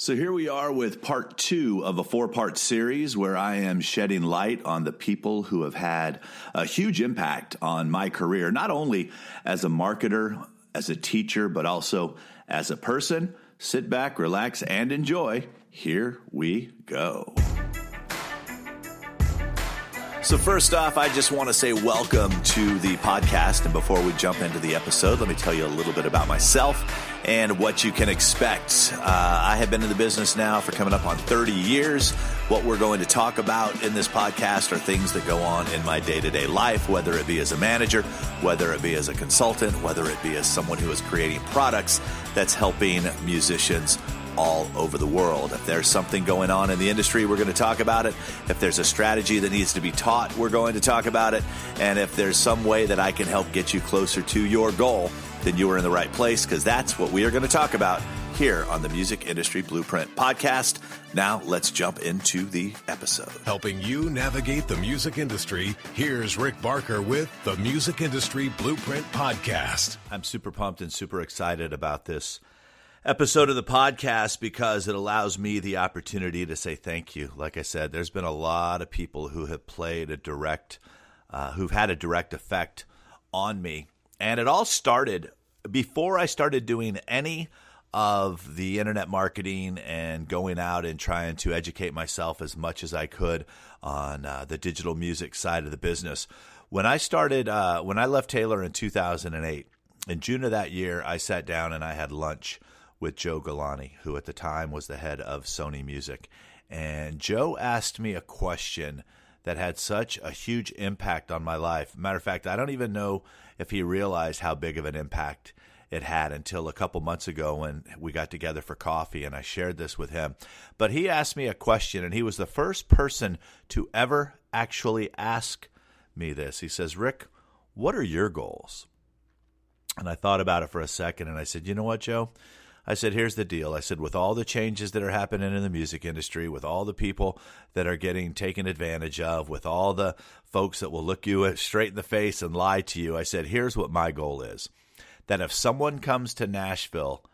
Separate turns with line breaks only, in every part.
So here we are with part two of a four part series where I am shedding light on the people who have had a huge impact on my career, not only as a marketer, as a teacher, but also as a person. Sit back, relax, and enjoy. Here we go. So, first off, I just want to say welcome to the podcast. And before we jump into the episode, let me tell you a little bit about myself and what you can expect. Uh, I have been in the business now for coming up on 30 years. What we're going to talk about in this podcast are things that go on in my day to day life, whether it be as a manager, whether it be as a consultant, whether it be as someone who is creating products that's helping musicians all over the world. If there's something going on in the industry, we're going to talk about it. If there's a strategy that needs to be taught, we're going to talk about it. And if there's some way that I can help get you closer to your goal, then you are in the right place because that's what we are going to talk about here on the Music Industry Blueprint podcast. Now, let's jump into the episode.
Helping you navigate the music industry, here's Rick Barker with the Music Industry Blueprint podcast.
I'm super pumped and super excited about this episode of the podcast because it allows me the opportunity to say thank you. Like I said, there's been a lot of people who have played a direct, uh, who've had a direct effect on me. And it all started before I started doing any of the internet marketing and going out and trying to educate myself as much as I could on uh, the digital music side of the business. When I started, uh, when I left Taylor in 2008, in June of that year, I sat down and I had lunch with Joe Galante, who at the time was the head of Sony Music. And Joe asked me a question that had such a huge impact on my life. Matter of fact, I don't even know if he realized how big of an impact it had until a couple months ago when we got together for coffee and I shared this with him. But he asked me a question, and he was the first person to ever actually ask me this. He says, Rick, what are your goals? And I thought about it for a second and I said, You know what, Joe? I said, here's the deal. I said, with all the changes that are happening in the music industry, with all the people that are getting taken advantage of, with all the folks that will look you straight in the face and lie to you, I said, here's what my goal is. That if someone comes to Nashville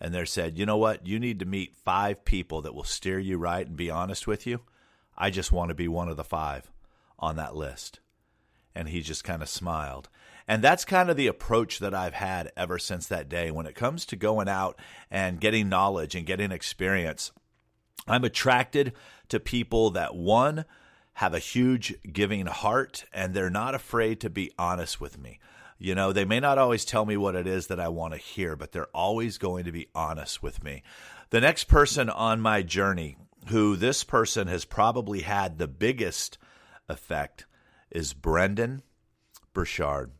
and they're said, you know what, you need to meet five people that will steer you right and be honest with you, I just want to be one of the five on that list. And he just kind of smiled. And that's kind of the approach that I've had ever since that day. When it comes to going out and getting knowledge and getting experience, I'm attracted to people that, one, have a huge giving heart and they're not afraid to be honest with me. You know, they may not always tell me what it is that I want to hear, but they're always going to be honest with me. The next person on my journey, who this person has probably had the biggest effect, is Brendon Burchard.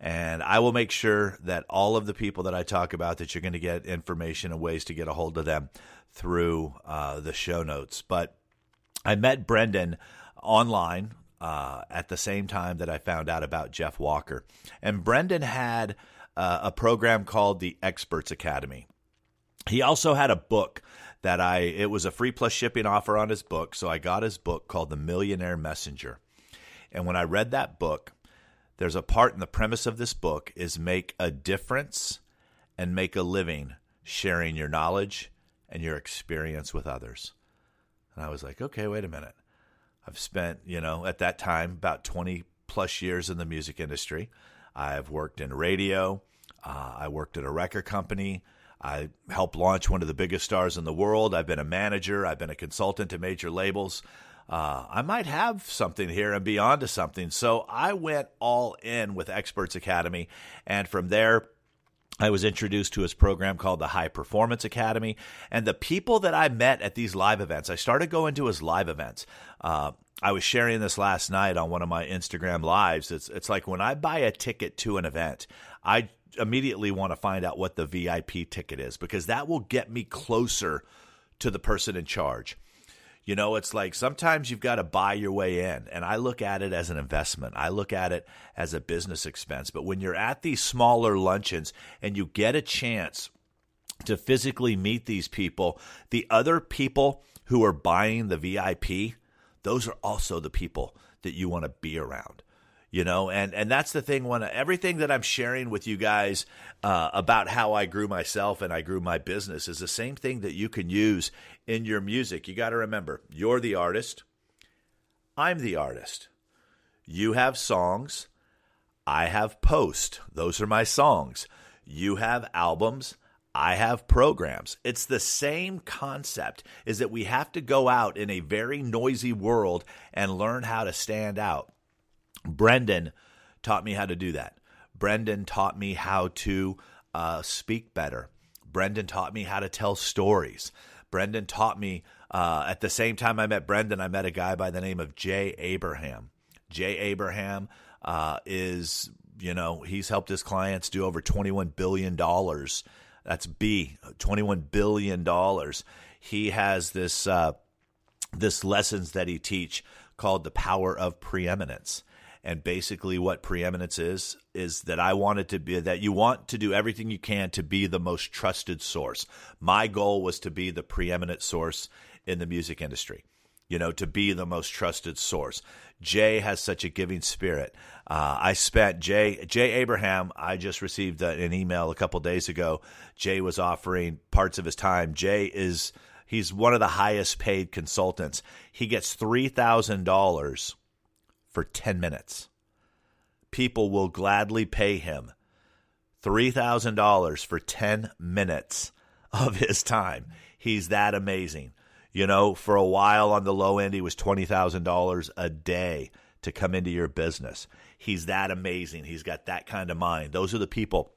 And I will make sure that all of the people that I talk about that you're going to get information and ways to get a hold of them through uh, the show notes. But I met Brendon online uh, at the same time that I found out about Jeff Walker. And Brendon had uh, a program called the Experts Academy. He also had a book that I, it was a free plus shipping offer on his book. So I got his book called The Millionaire Messenger. And when I read that book, there's a part in the premise of this book is make a difference and make a living sharing your knowledge and your experience with others. And I was like, okay, wait a minute. I've spent, you know, at that time about 20 plus years in the music industry. I've worked in radio. Uh, I worked at a record company. I helped launch one of the biggest stars in the world. I've been a manager. I've been a consultant to major labels uh, I might have something here and be onto something. So I went all in with Experts Academy. And from there, I was introduced to his program called the High Performance Academy. And the people that I met at these live events, I started going to his live events. Uh, I was sharing this last night on one of my Instagram lives. It's, it's like when I buy a ticket to an event, I immediately want to find out what the VIP ticket is because that will get me closer to the person in charge. You know, it's like sometimes you've got to buy your way in. And I look at it as an investment, I look at it as a business expense. But when you're at these smaller luncheons and you get a chance to physically meet these people, the other people who are buying the VIP, those are also the people that you want to be around. You know? And and that's the thing when everything that i'm sharing with you guys uh, about how i grew myself and i grew my business is the same thing that you can use in your music. You got to remember you're the artist. I'm the artist. You have songs. I have post those are my songs. You have albums. I have programs. It's the same concept is that we have to go out in a very noisy world and learn how to stand out. Brendon taught me how to do that. Brendon taught me how to uh, speak better. Brendon taught me how to tell stories. Brendon taught me, uh, at the same time I met Brendon, I met a guy by the name of Jay Abraham. Jay Abraham uh, is, you know, he's helped his clients do over $21 billion. That's B, $21 billion. He has this, uh, this lessons that he teach called the power of preeminence and basically, what preeminence is, is that I wanted to be that you want to do everything you can to be the most trusted source. My goal was to be the preeminent source in the music industry, you know, to be the most trusted source. Jay has such a giving spirit. Uh, I spent Jay Jay Abraham. I just received an email a couple days ago. Jay was offering parts of his time. Jay is he's one of the highest paid consultants. He gets three thousand dollars for 10 minutes. People will gladly pay him $3,000 for 10 minutes of his time. He's that amazing. You know, for a while on the low end, he was $20,000 a day to come into your business. He's that amazing. He's got that kind of mind. Those are the people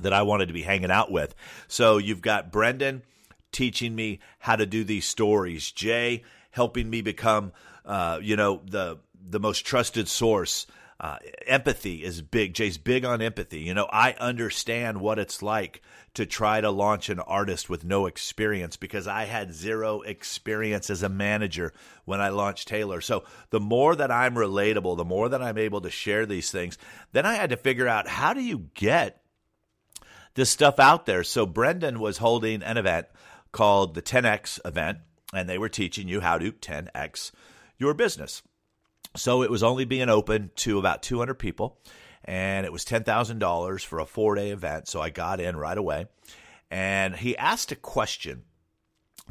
that I wanted to be hanging out with. So you've got Brendon teaching me how to do these stories, Jay helping me become, uh, you know, the the most trusted source. Uh, empathy is big. Jay's big on empathy. You know, I understand what it's like to try to launch an artist with no experience because I had zero experience as a manager when I launched Taylor. So the more that I'm relatable, the more that I'm able to share these things, then I had to figure out how do you get this stuff out there. So Brendon was holding an event called the 10X event, and they were teaching you how to 10X your business. So it was only being open to about 200 people, and it was $10,000 for a four day event. So I got in right away. And he asked a question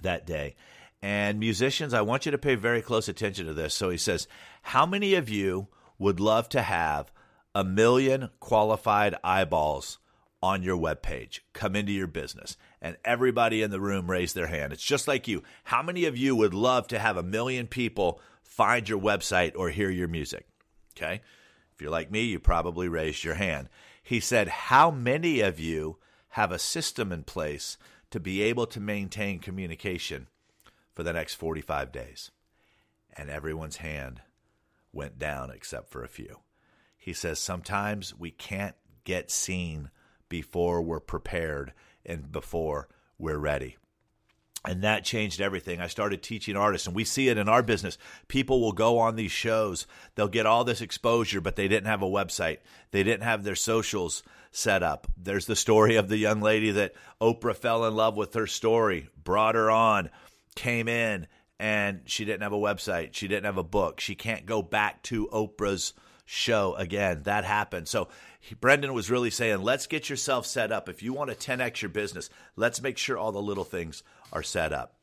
that day. And musicians, I want you to pay very close attention to this. So he says, How many of you would love to have a million qualified eyeballs on your webpage come into your business? And everybody in the room raised their hand. It's just like you. How many of you would love to have a million people find your website or hear your music. Okay. If you're like me, you probably raised your hand. He said, How many of you have a system in place to be able to maintain communication for the next 45 days? And everyone's hand went down except for a few. He says, Sometimes we can't get seen before we're prepared and before we're ready. And that changed everything. I started teaching artists, and we see it in our business. People will go on these shows, they'll get all this exposure, but they didn't have a website. They didn't have their socials set up. There's the story of the young lady that Oprah fell in love with her story, brought her on, came in, and she didn't have a website. She didn't have a book. She can't go back to Oprah's show again. That happened. So Brendon was really saying, let's get yourself set up. If you want to 10x your business, let's make sure all the little things are set up.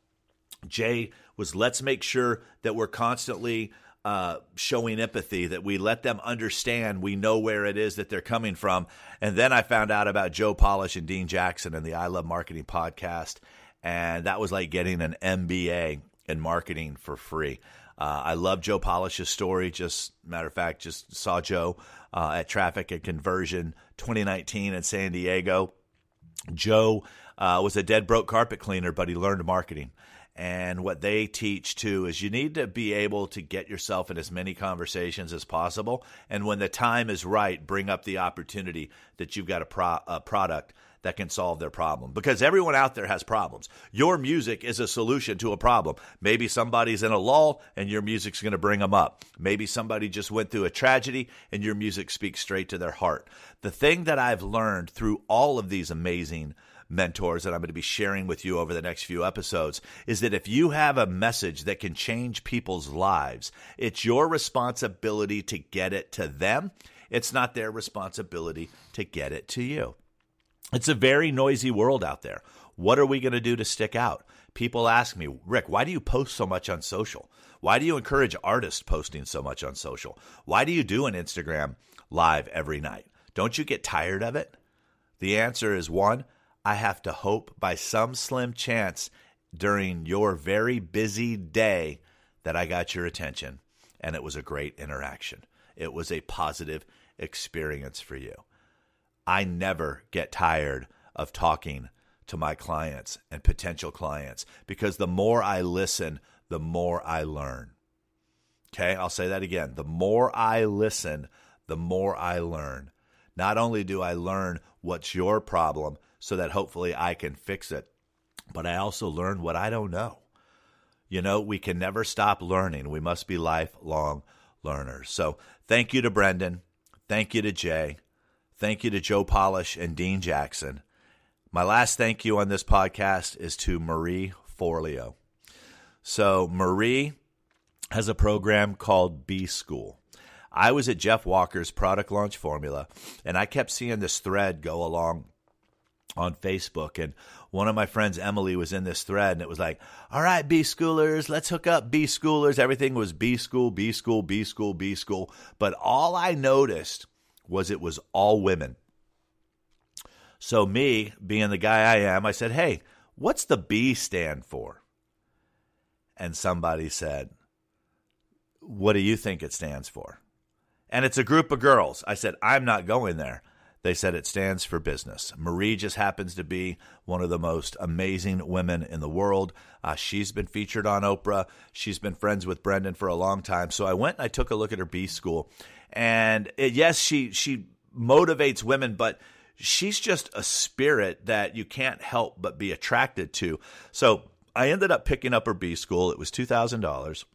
Jay was let's make sure that we're constantly uh, showing empathy, that we let them understand we know where it is that they're coming from. And then I found out about Joe Polish and Dean Jackson and the I Love Marketing podcast. And that was like getting an MBA in marketing for free. Uh, I love Joe Polish's story. Just matter of fact, just saw Joe uh, at Traffic and Conversion 2019 in San Diego. Joe uh, was a dead broke carpet cleaner, but he learned marketing. And what they teach too is you need to be able to get yourself in as many conversations as possible. And when the time is right, bring up the opportunity that you've got a, pro- a product that can solve their problem because everyone out there has problems. Your music is a solution to a problem. Maybe somebody's in a lull and your music's going to bring them up. Maybe somebody just went through a tragedy and your music speaks straight to their heart. The thing that I've learned through all of these amazing mentors that I'm going to be sharing with you over the next few episodes is that if you have a message that can change people's lives, it's your responsibility to get it to them. It's not their responsibility to get it to you. It's a very noisy world out there. What are we going to do to stick out? People ask me, Rick, why do you post so much on social? Why do you encourage artists posting so much on social? Why do you do an Instagram live every night? Don't you get tired of it? The answer is one, I have to hope by some slim chance during your very busy day that I got your attention and it was a great interaction. It was a positive experience for you. I never get tired of talking to my clients and potential clients because the more I listen, the more I learn. Okay, I'll say that again. The more I listen, the more I learn. Not only do I learn what's your problem so that hopefully I can fix it, but I also learned what I don't know. You know, we can never stop learning. We must be lifelong learners. So thank you to Brendon. Thank you to Jay. Thank you to Joe Polish and Dean Jackson. My last thank you on this podcast is to Marie Forleo. So, Marie has a program called B School. I was at Jeff Walker's product launch formula, and I kept seeing this thread go along on Facebook. And one of my friends, Emily, was in this thread, and it was like, All right, B schoolers, let's hook up B schoolers. Everything was B school, B school, B school, B school. But all I noticed was it was all women. So, me being the guy I am, I said, Hey, what's the B stand for? And somebody said, What do you think it stands for? And it's a group of girls. I said, I'm not going there. They said it stands for business. Marie just happens to be one of the most amazing women in the world. Uh, she's been featured on Oprah. She's been friends with Brendon for a long time. So I went and I took a look at her B school. And it, yes, she she motivates women, but she's just a spirit that you can't help but be attracted to. So I ended up picking up her B school. It was two thousand dollars,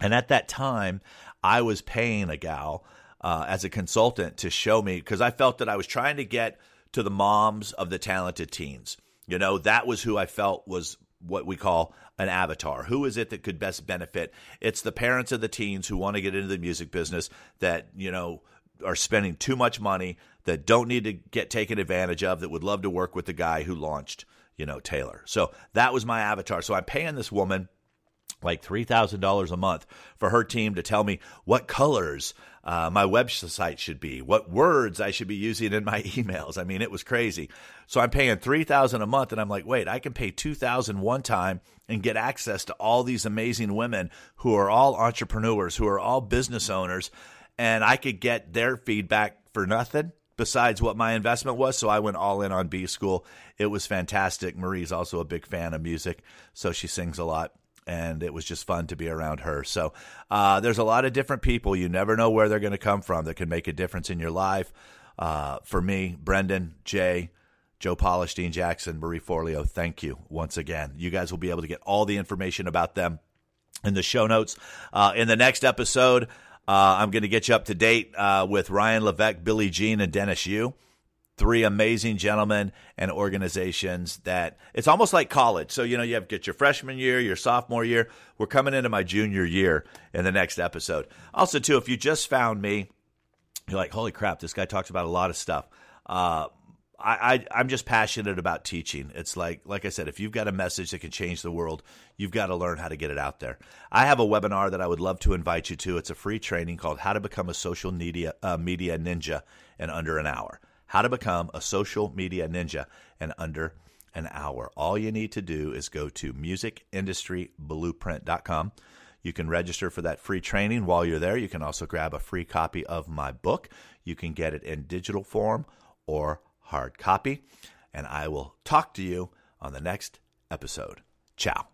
and at that time, I was paying a gal uh, as a consultant to show me because I felt that I was trying to get to the moms of the talented teens. You know, that was who I felt was what we call an avatar. Who is it that could best benefit? It's the parents of the teens who want to get into the music business that, you know, are spending too much money, that don't need to get taken advantage of, that would love to work with the guy who launched, you know, Taylor. So that was my avatar. So I'm paying this woman like $3,000 a month for her team to tell me what colors uh, my website should be, what words I should be using in my emails. I mean, it was crazy. So I'm paying 3000 a month and I'm like, wait, I can pay 2000 one time and get access to all these amazing women who are all entrepreneurs, who are all business owners, and I could get their feedback for nothing besides what my investment was. So I went all in on B School. It was fantastic. Marie's also a big fan of music, so she sings a lot and it was just fun to be around her. So uh, there's a lot of different people. You never know where they're going to come from that can make a difference in your life. Uh, for me, Brendon, Jay, Joe Polish, Dean Jackson, Marie Forleo, thank you once again. You guys will be able to get all the information about them in the show notes. Uh, in the next episode, uh, I'm going to get you up to date uh, with Ryan Levesque, Billy Gene, and Dennis Yu three amazing gentlemen and organizations that it's almost like college. So, you know, you have get your freshman year, your sophomore year. We're coming into my junior year in the next episode. Also, too, if you just found me, you're like, holy crap, this guy talks about a lot of stuff. Uh, I, I am just passionate about teaching. It's like like I said, if you've got a message that can change the world, you've got to learn how to get it out there. I have a webinar that I would love to invite you to. It's a free training called How to Become a Social Media uh, Media Ninja in Under an Hour how to become a social media ninja in under an hour. All you need to do is go to musicindustryblueprint.com. You can register for that free training while you're there. You can also grab a free copy of my book. You can get it in digital form or hard copy. And I will talk to you on the next episode. Ciao.